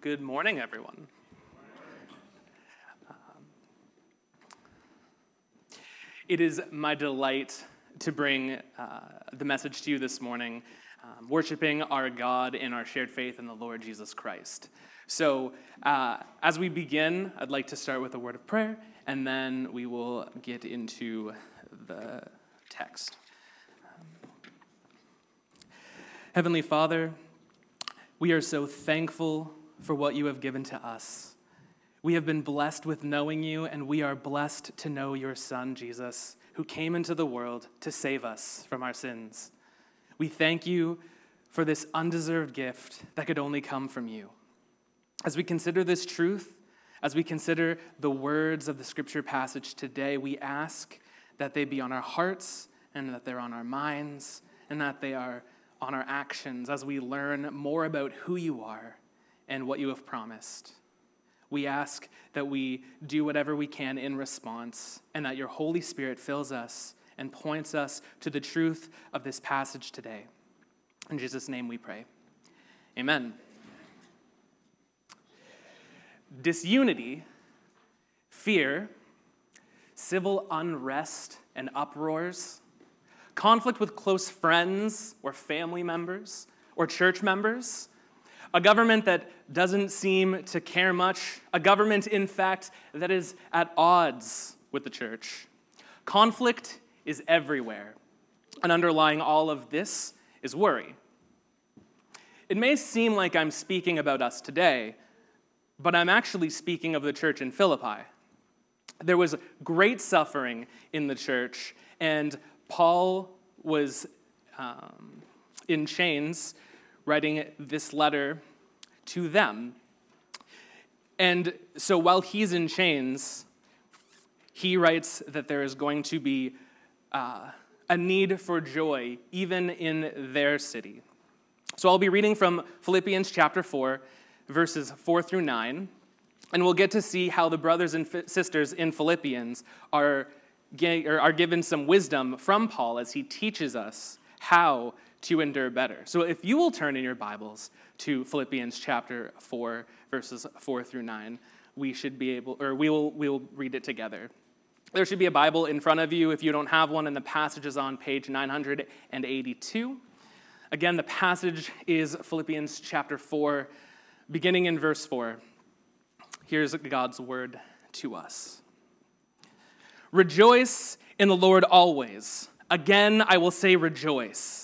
Good morning, everyone. Um, it is my delight to bring uh, the message to you this morning, um, worshiping our God in our shared faith in the Lord Jesus Christ. So, uh, as we begin, I'd like to start with a word of prayer, and then we will get into the text. Um, Heavenly Father, we are so thankful for what you have given to us. We have been blessed with knowing you, and we are blessed to know your Son, Jesus, who came into the world to save us from our sins. We thank you for this undeserved gift that could only come from you. As we consider this truth, as we consider the words of the scripture passage today, we ask that they be on our hearts and that they're on our minds and that they are on our actions as we learn more about who you are and what you have promised. We ask that we do whatever we can in response and that your Holy Spirit fills us and points us to the truth of this passage today. In Jesus' name we pray. Amen. Disunity, fear, civil unrest and uproars, conflict with close friends or family members or church members a government that doesn't seem to care much, a government, in fact, that is at odds with the church. Conflict is everywhere, and underlying all of this is worry. It may seem like I'm speaking about us today, but I'm actually speaking of the church in Philippi. There was great suffering in the church, and Paul was um, in chains writing this letter to them. And so while he's in chains, he writes that there is going to be uh, a need for joy even in their city. So I'll be reading from Philippians chapter 4, verses 4 through 9, and we'll get to see how the brothers and sisters in Philippians are, are given some wisdom from Paul as he teaches us how to endure better. So if you will turn in your Bibles to Philippians chapter 4, verses 4 through 9, we should be able, or we will, we will read it together. There should be a Bible in front of you if you don't have one, and the passage is on page 982. Again, the passage is Philippians chapter 4, beginning in verse 4. Here's God's word to us Rejoice in the Lord always. Again, I will say rejoice.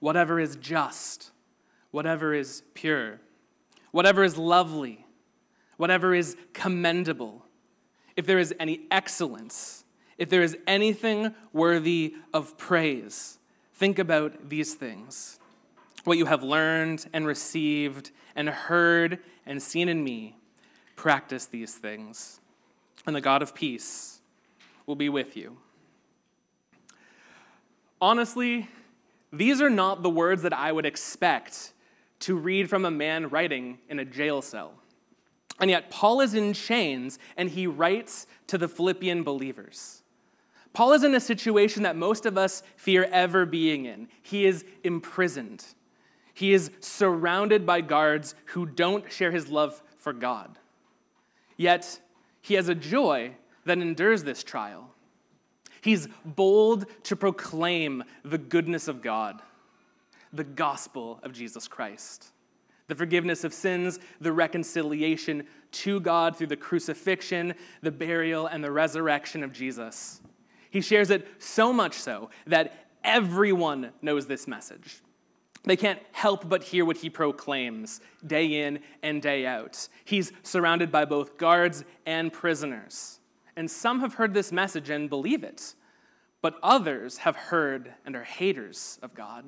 whatever is just, whatever is pure, whatever is lovely, whatever is commendable, if there is any excellence, if there is anything worthy of praise, think about these things. What you have learned and received and heard and seen in me, practice these things, and the God of peace will be with you. Honestly, these are not the words that I would expect to read from a man writing in a jail cell. And yet, Paul is in chains and he writes to the Philippian believers. Paul is in a situation that most of us fear ever being in. He is imprisoned. He is surrounded by guards who don't share his love for God. Yet, he has a joy that endures this trial. He's bold to proclaim the goodness of God, the gospel of Jesus Christ, the forgiveness of sins, the reconciliation to God through the crucifixion, the burial, and the resurrection of Jesus. He shares it so much so that everyone knows this message. They can't help but hear what he proclaims day in and day out. He's surrounded by both guards and prisoners. And some have heard this message and believe it, but others have heard and are haters of God.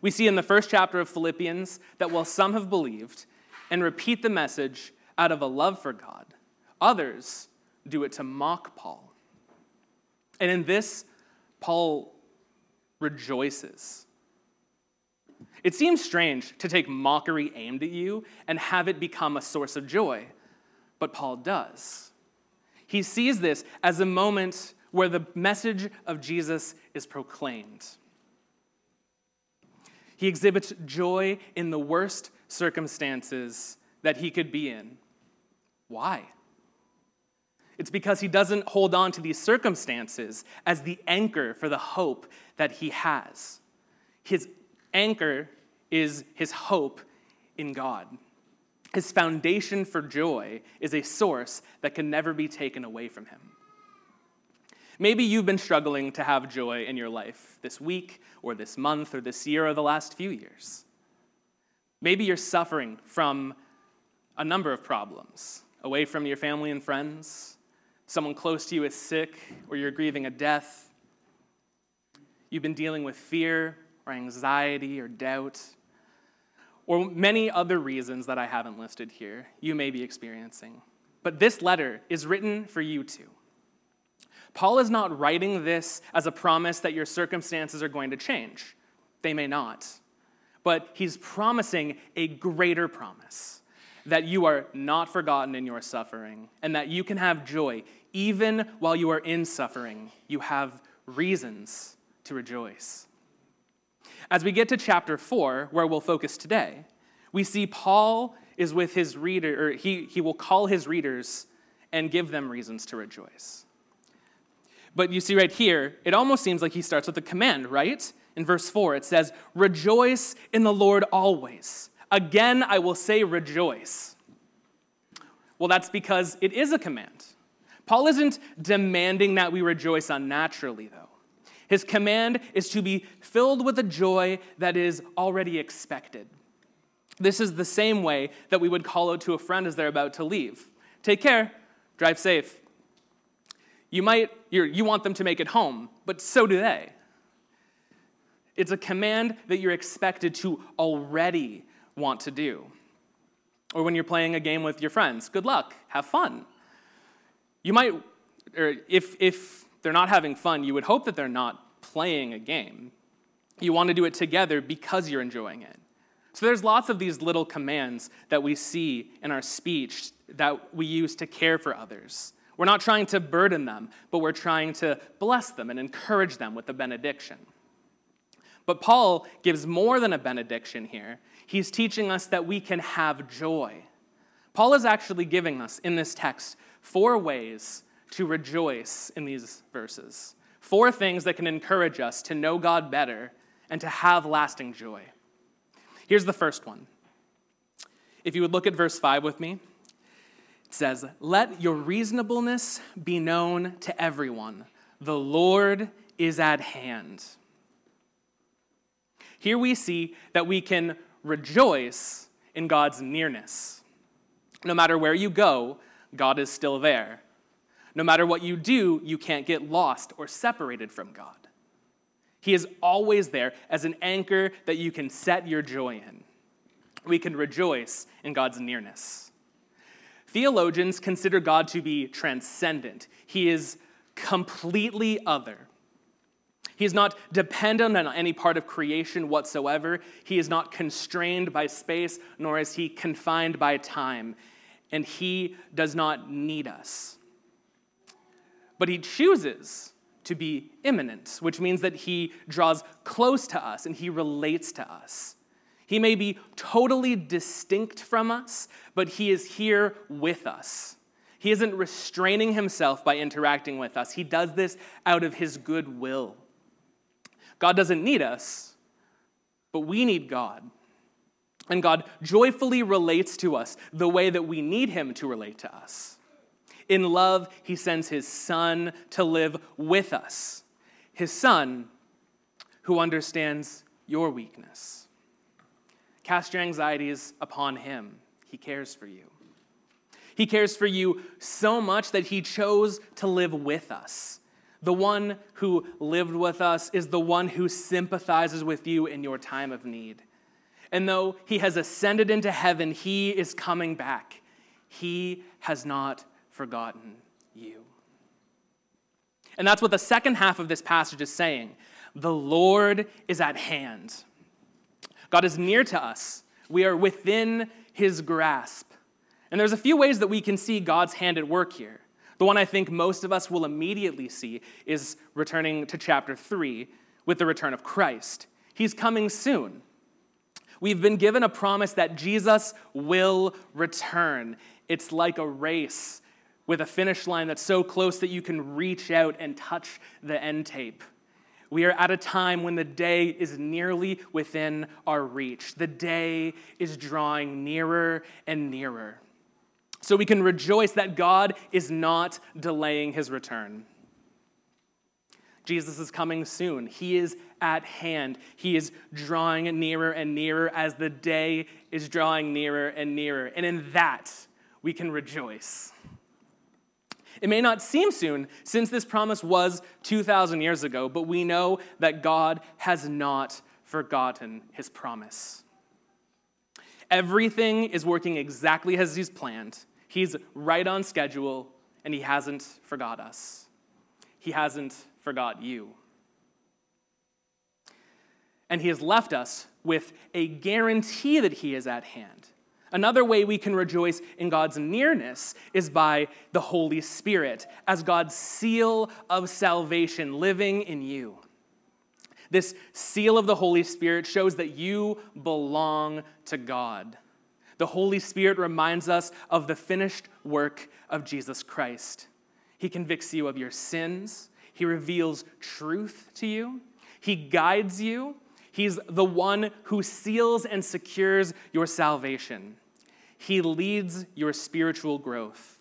We see in the first chapter of Philippians that while some have believed and repeat the message, out of a love for God, others do it to mock Paul. And in this, Paul rejoices. It seems strange to take mockery aimed at you and have it become a source of joy, but Paul does. He sees this as a moment where the message of Jesus is proclaimed. He exhibits joy in the worst circumstances that he could be in. Why? It's because he doesn't hold on to these circumstances as the anchor for the hope that he has. His anchor is his hope in God. His foundation for joy is a source that can never be taken away from him. Maybe you've been struggling to have joy in your life this week, or this month, or this year, or the last few years. Maybe you're suffering from a number of problems away from your family and friends, someone close to you is sick, or you're grieving a death. You've been dealing with fear, or anxiety, or doubt, or many other reasons that I haven't listed here you may be experiencing. But this letter is written for you too. Paul is not writing this as a promise that your circumstances are going to change. They may not. But he's promising a greater promise that you are not forgotten in your suffering and that you can have joy even while you are in suffering. You have reasons to rejoice. As we get to chapter 4, where we'll focus today, we see Paul is with his reader, or he, he will call his readers and give them reasons to rejoice. But you see right here, it almost seems like he starts with a command, right? In verse 4, it says, Rejoice in the Lord always. Again, I will say rejoice. Well, that's because it is a command. Paul isn't demanding that we rejoice unnaturally, though. His command is to be filled with a joy that is already expected. This is the same way that we would call out to a friend as they're about to leave Take care, drive safe. You might, you want them to make it home, but so do they. It's a command that you're expected to already want to do. Or when you're playing a game with your friends, good luck, have fun. You might, or if, if they're not having fun, you would hope that they're not playing a game. You want to do it together because you're enjoying it. So there's lots of these little commands that we see in our speech that we use to care for others. We're not trying to burden them, but we're trying to bless them and encourage them with a benediction. But Paul gives more than a benediction here. He's teaching us that we can have joy. Paul is actually giving us in this text four ways to rejoice in these verses. Four things that can encourage us to know God better and to have lasting joy. Here's the first one. If you would look at verse 5 with me, it says, Let your reasonableness be known to everyone. The Lord is at hand. Here we see that we can rejoice in God's nearness. No matter where you go, God is still there. No matter what you do, you can't get lost or separated from God. He is always there as an anchor that you can set your joy in. We can rejoice in God's nearness. Theologians consider God to be transcendent, He is completely other. He is not dependent on any part of creation whatsoever. He is not constrained by space, nor is he confined by time. And he does not need us. But he chooses to be immanent, which means that he draws close to us and he relates to us. He may be totally distinct from us, but He is here with us. He isn't restraining Himself by interacting with us, He does this out of His good will. God doesn't need us, but we need God. And God joyfully relates to us the way that we need Him to relate to us. In love, He sends His Son to live with us, His Son who understands your weakness. Cast your anxieties upon him. He cares for you. He cares for you so much that he chose to live with us. The one who lived with us is the one who sympathizes with you in your time of need. And though he has ascended into heaven, he is coming back. He has not forgotten you. And that's what the second half of this passage is saying. The Lord is at hand. God is near to us. We are within his grasp. And there's a few ways that we can see God's hand at work here. The one I think most of us will immediately see is returning to chapter 3 with the return of Christ. He's coming soon. We've been given a promise that Jesus will return. It's like a race with a finish line that's so close that you can reach out and touch the end tape. We are at a time when the day is nearly within our reach. The day is drawing nearer and nearer. So we can rejoice that God is not delaying his return. Jesus is coming soon. He is at hand. He is drawing nearer and nearer as the day is drawing nearer and nearer. And in that, we can rejoice. It may not seem soon since this promise was 2,000 years ago, but we know that God has not forgotten his promise. Everything is working exactly as he's planned. He's right on schedule, and he hasn't forgot us. He hasn't forgot you. And he has left us with a guarantee that he is at hand. Another way we can rejoice in God's nearness is by the Holy Spirit as God's seal of salvation living in you. This seal of the Holy Spirit shows that you belong to God. The Holy Spirit reminds us of the finished work of Jesus Christ. He convicts you of your sins, He reveals truth to you, He guides you, He's the one who seals and secures your salvation. He leads your spiritual growth.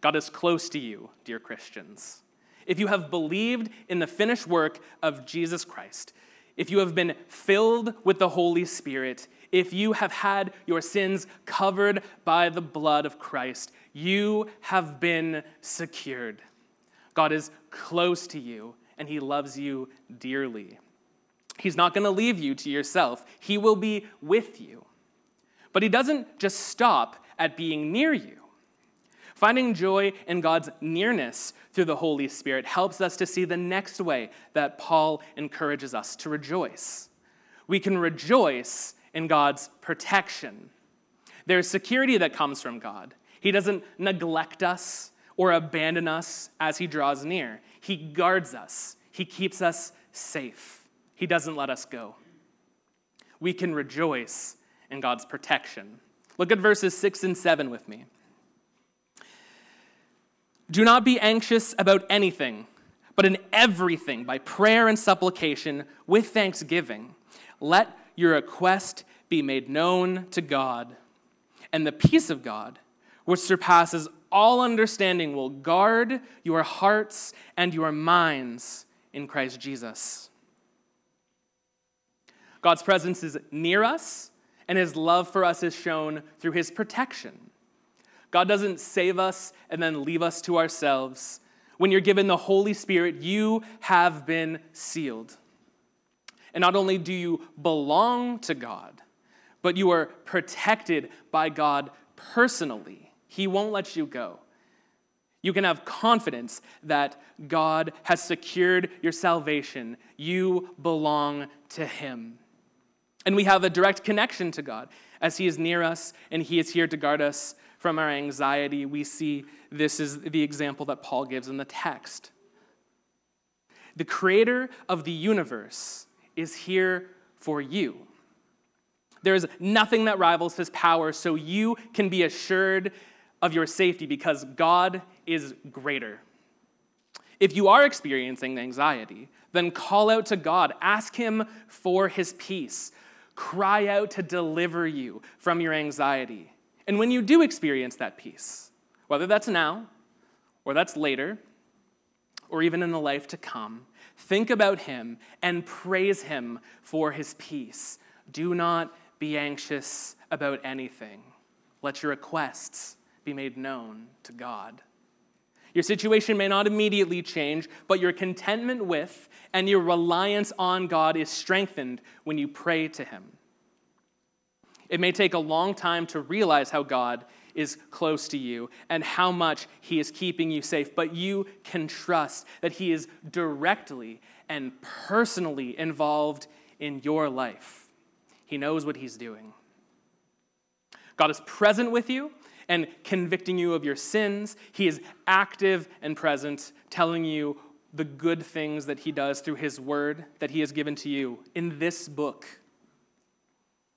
God is close to you, dear Christians. If you have believed in the finished work of Jesus Christ, if you have been filled with the Holy Spirit, if you have had your sins covered by the blood of Christ, you have been secured. God is close to you, and He loves you dearly. He's not going to leave you to yourself, He will be with you. But He doesn't just stop at being near you. Finding joy in God's nearness through the Holy Spirit helps us to see the next way that Paul encourages us to rejoice. We can rejoice in God's protection. There's security that comes from God. He doesn't neglect us or abandon us as He draws near, He guards us, He keeps us safe. He doesn't let us go. We can rejoice in God's protection. Look at verses 6 and 7 with me. Do not be anxious about anything, but in everything, by prayer and supplication, with thanksgiving, let your request be made known to God. And the peace of God, which surpasses all understanding, will guard your hearts and your minds in Christ Jesus. God's presence is near us, and his love for us is shown through his protection. God doesn't save us and then leave us to ourselves. When you're given the Holy Spirit, you have been sealed. And not only do you belong to God, but you are protected by God personally. He won't let you go. You can have confidence that God has secured your salvation. You belong to Him. And we have a direct connection to God. As He is near us and He is here to guard us from our anxiety, we see this is the example that Paul gives in the text. The creator of the universe is here for you. There is nothing that rivals his power, so you can be assured of your safety because God is greater. If you are experiencing anxiety, then call out to God. Ask Him for His peace cry out to deliver you from your anxiety. And when you do experience that peace, whether that's now or that's later, or even in the life to come, think about him and praise him for his peace. Do not be anxious about anything. Let your requests be made known to God. Your situation may not immediately change, but your contentment with and your reliance on God is strengthened when you pray to Him. It may take a long time to realize how God is close to you and how much He is keeping you safe, but you can trust that He is directly and personally involved in your life. He knows what He's doing. God is present with you and convicting you of your sins. He is active and present, telling you the good things that He does through His word that He has given to you in this book.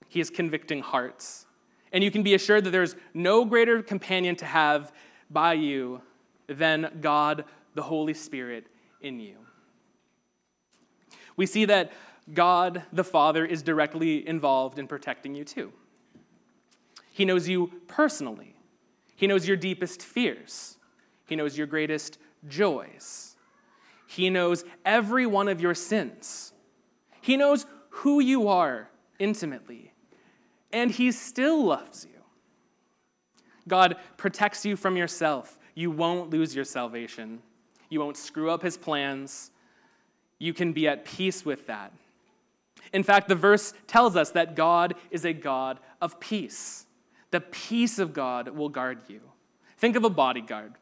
He is convicting hearts. And you can be assured that there's no greater companion to have by you than God, the Holy Spirit, in you. We see that God, the Father, is directly involved in protecting you too. He knows you personally, He knows your deepest fears, He knows your greatest joys, He knows every one of your sins, He knows who you are intimately and he still loves you. God protects you from yourself. You won't lose your salvation. You won't screw up his plans. You can be at peace with that. In fact, the verse tells us that God is a God of peace. The peace of God will guard you. Think of a bodyguard.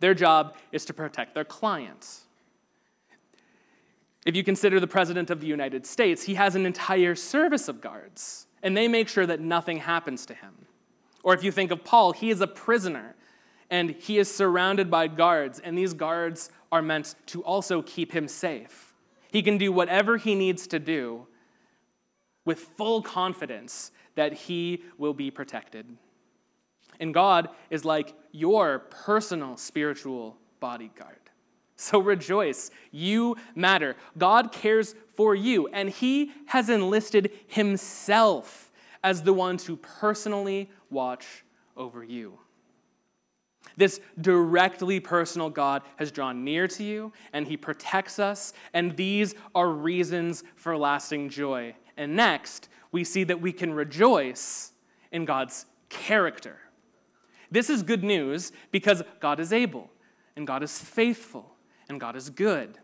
Their job is to protect their clients. If you consider the President of the United States, he has an entire service of guards and they make sure that nothing happens to him. Or if you think of Paul, he is a prisoner and he is surrounded by guards, and these guards are meant to also keep him safe. He can do whatever he needs to do with full confidence that he will be protected. And God is like your personal spiritual bodyguard. So rejoice. You matter. God cares for you, and He has enlisted Himself as the one to personally watch over you. This directly personal God has drawn near to you, and He protects us, and these are reasons for lasting joy. And next, we see that we can rejoice in God's character. This is good news because God is able, and God is faithful, and God is good.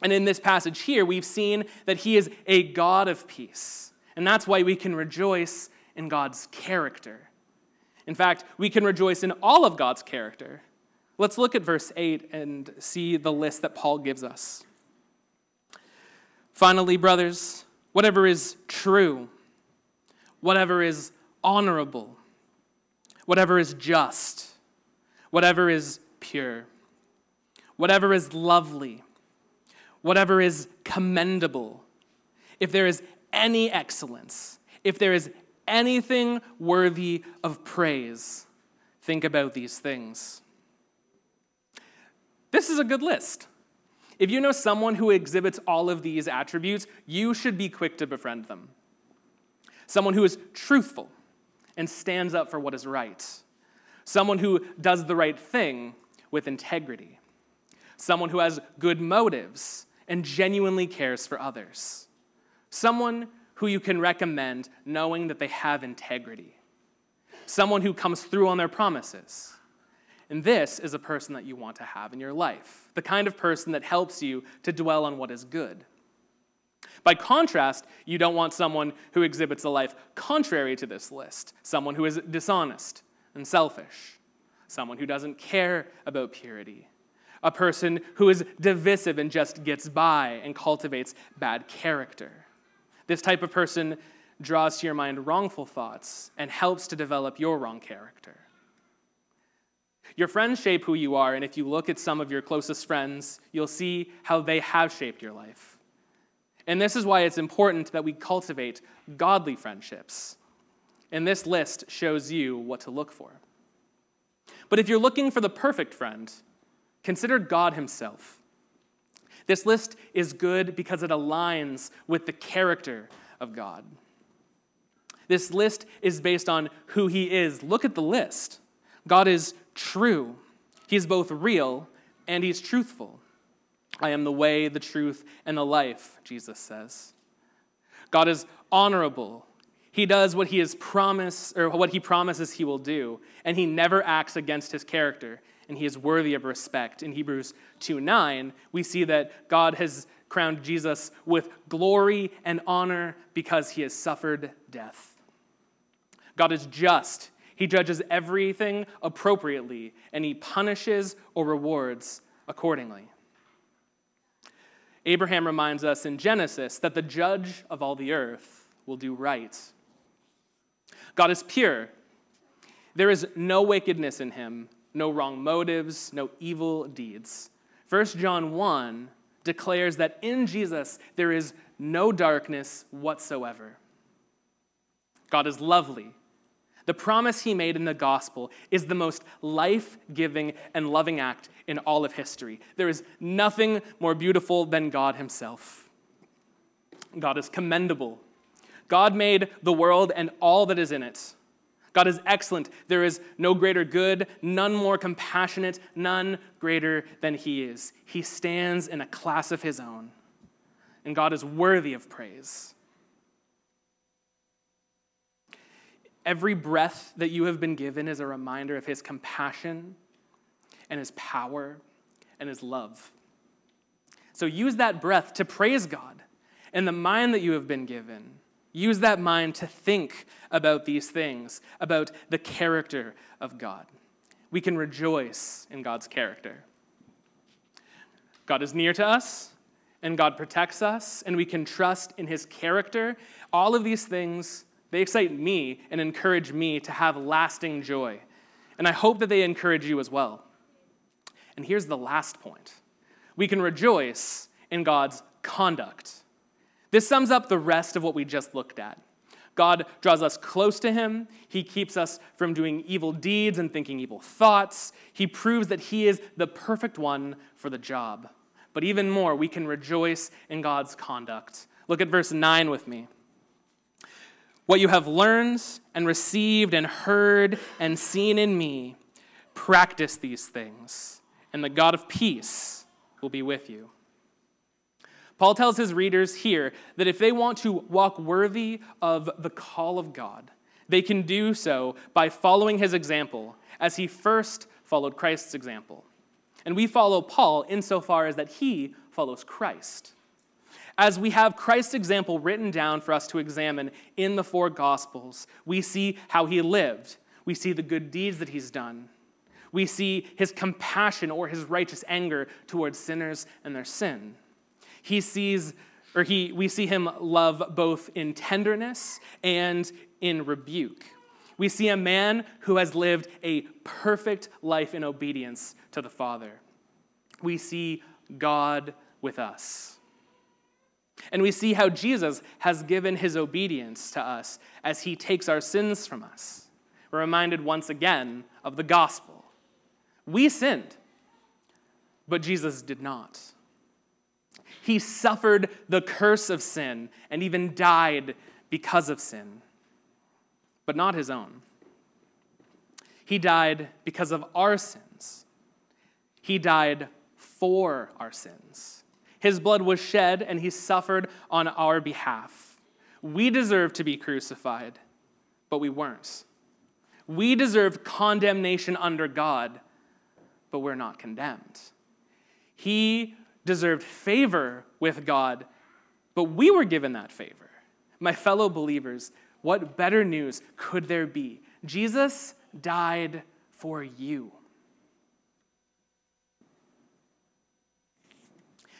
And in this passage here, we've seen that He is a God of peace. And that's why we can rejoice in God's character. In fact, we can rejoice in all of God's character. Let's look at verse 8 and see the list that Paul gives us. Finally, brothers, whatever is true, whatever is honorable, whatever is just, whatever is pure whatever is lovely, whatever is commendable, if there is any excellence, if there is anything worthy of praise, think about these things. This is a good list. If you know someone who exhibits all of these attributes, you should be quick to befriend them. Someone who is truthful and stands up for what is right. Someone who does the right thing with integrity someone who has good motives and genuinely cares for others, someone who you can recommend knowing that they have integrity, someone who comes through on their promises. And this is a person that you want to have in your life, the kind of person that helps you to dwell on what is good. By contrast, you don't want someone who exhibits a life contrary to this list, someone who is dishonest and selfish, someone who doesn't care about purity, a person who is divisive and just gets by and cultivates bad character. This type of person draws to your mind wrongful thoughts and helps to develop your wrong character. Your friends shape who you are, and if you look at some of your closest friends, you'll see how they have shaped your life. And this is why it's important that we cultivate godly friendships. And this list shows you what to look for. But if you're looking for the perfect friend, Consider God Himself. This list is good because it aligns with the character of God. This list is based on who He is. Look at the list. God is true, He is both real and He's truthful. I am the way, the truth, and the life, Jesus says. God is honorable. He does what he has promised or what he promises he will do, and he never acts against his character and he is worthy of respect. In Hebrews 2 9, we see that God has crowned Jesus with glory and honor because he has suffered death. God is just. He judges everything appropriately, and he punishes or rewards accordingly. Abraham reminds us in Genesis that the judge of all the earth will do right. God is pure. There is no wickedness in him, no wrong motives, no evil deeds. 1 John 1 declares that in Jesus there is no darkness whatsoever. God is lovely. The promise he made in the gospel is the most life giving and loving act in all of history. There is nothing more beautiful than God himself. God is commendable. God made the world and all that is in it. God is excellent. There is no greater good, none more compassionate, none greater than He is. He stands in a class of His own, and God is worthy of praise. Every breath that you have been given is a reminder of His compassion and His power and His love. So use that breath to praise God and the mind that you have been given. Use that mind to think about these things, about the character of God. We can rejoice in God's character. God is near to us, and God protects us, and we can trust in His character. All of these things they excite me and encourage me to have lasting joy. And I hope that they encourage you as well. And here's the last point we can rejoice in God's conduct. This sums up the rest of what we just looked at. God draws us close to Him. He keeps us from doing evil deeds and thinking evil thoughts. He proves that He is the perfect one for the job. But even more, we can rejoice in God's conduct. Look at verse 9 with me. What you have learned and received and heard and seen in me, practice these things, and the God of peace will be with you. Paul tells his readers here that if they want to walk worthy of the call of God, they can do so by following his example, as he first followed Christ's example. And we follow Paul insofar as that he follows Christ as we have Christ's example written down for us to examine in the four Gospels, we see how he lived. We see the good deeds that he's done. We see his compassion or his righteous anger towards sinners and their sin. He sees, or he, we see him love both in tenderness and in rebuke. We see a man who has lived a perfect life in obedience to the Father. We see God with us. And we see how Jesus has given his obedience to us as he takes our sins from us. We're reminded once again of the gospel. We sinned, but Jesus did not. He suffered the curse of sin and even died because of sin, but not his own. He died because of our sins. He died for our sins. His blood was shed, and he suffered on our behalf. We deserved to be crucified, but we weren't. We deserved condemnation under God, but we're not condemned. He deserved favor with God, but we were given that favor. My fellow believers, what better news could there be? Jesus died for you.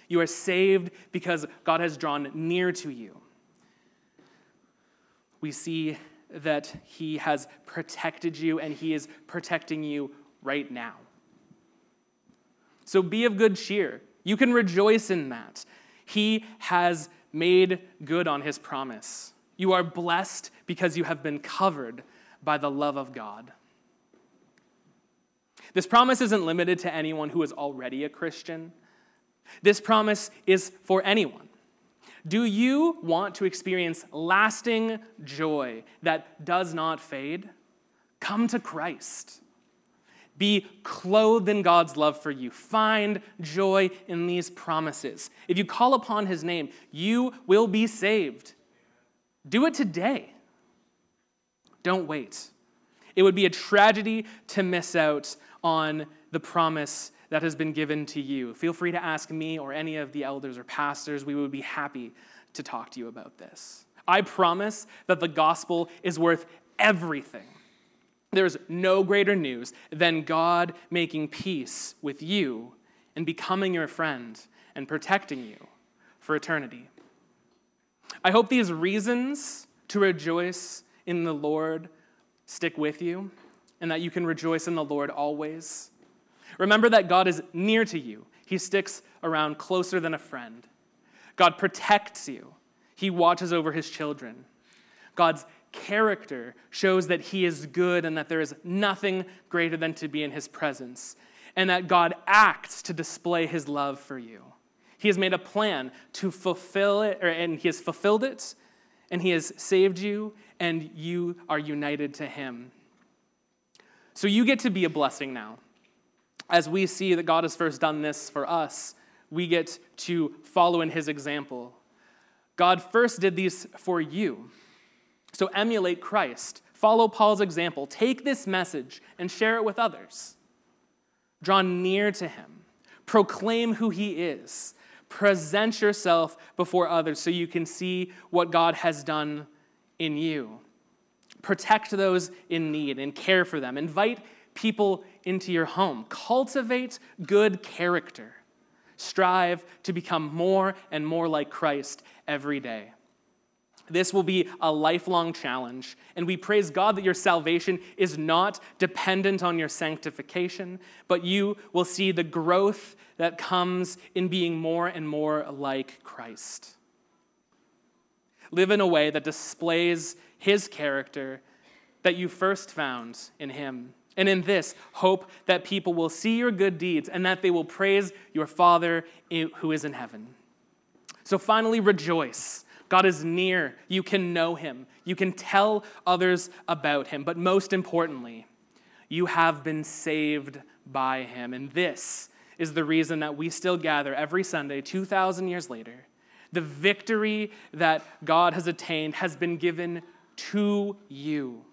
You are saved because God has drawn near to you. We see that He has protected you and He is protecting you right now. So be of good cheer. You can rejoice in that. He has made good on His promise. You are blessed because you have been covered by the love of God. This promise isn't limited to anyone who is already a Christian. This promise is for anyone. Do you want to experience lasting joy that does not fade? Come to Christ. Be clothed in God's love for you. Find joy in these promises. If you call upon his name, you will be saved. Do it today. Don't wait. It would be a tragedy to miss out on the promise that has been given to you. Feel free to ask me or any of the elders or pastors. We would be happy to talk to you about this. I promise that the gospel is worth everything. There's no greater news than God making peace with you and becoming your friend and protecting you for eternity. I hope these reasons to rejoice in the Lord stick with you and that you can rejoice in the Lord always. Remember that God is near to you, He sticks around closer than a friend. God protects you, He watches over His children. God's character shows that He is good and that there is nothing greater than to be in His presence, and that God acts to display His love for you. He has made a plan to fulfill it, or, and He has fulfilled it, and He has saved you, and you are united to Him. So you get to be a blessing now. As we see that God has first done this for us, we get to follow in His example. God first did these for you. So emulate Christ. Follow Paul's example. Take this message and share it with others. Draw near to him. Proclaim who he is. Present yourself before others so you can see what God has done in you. Protect those in need and care for them. Invite people into your home. Cultivate good character. Strive to become more and more like Christ every day. This will be a lifelong challenge, and we praise God that your salvation is not dependent on your sanctification, but you will see the growth that comes in being more and more like Christ. Live in a way that displays his character that you first found in him. And in this, hope that people will see your good deeds and that they will praise your Father who is in heaven. So finally, rejoice God is near. You can know him. You can tell others about him. But most importantly, you have been saved by him. And this is the reason that we still gather every Sunday, 2,000 years later. The victory that God has attained has been given to you.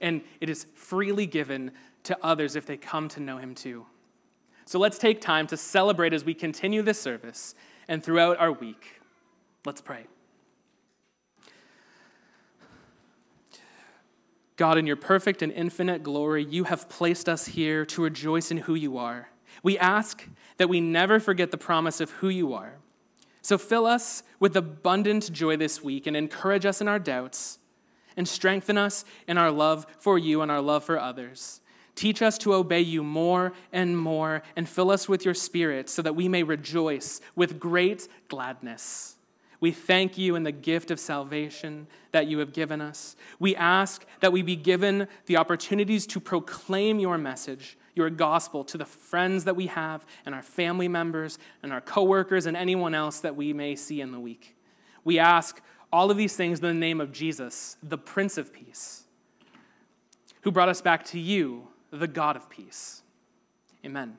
And it is freely given to others if they come to know him too. So let's take time to celebrate as we continue this service and throughout our week. Let's pray. God, in your perfect and infinite glory, you have placed us here to rejoice in who you are. We ask that we never forget the promise of who you are. So fill us with abundant joy this week and encourage us in our doubts and strengthen us in our love for you and our love for others. Teach us to obey you more and more and fill us with your spirit so that we may rejoice with great gladness. We thank you in the gift of salvation that you have given us. We ask that we be given the opportunities to proclaim your message, your gospel to the friends that we have and our family members and our coworkers and anyone else that we may see in the week. We ask all of these things in the name of Jesus, the Prince of Peace, who brought us back to you, the God of peace. Amen.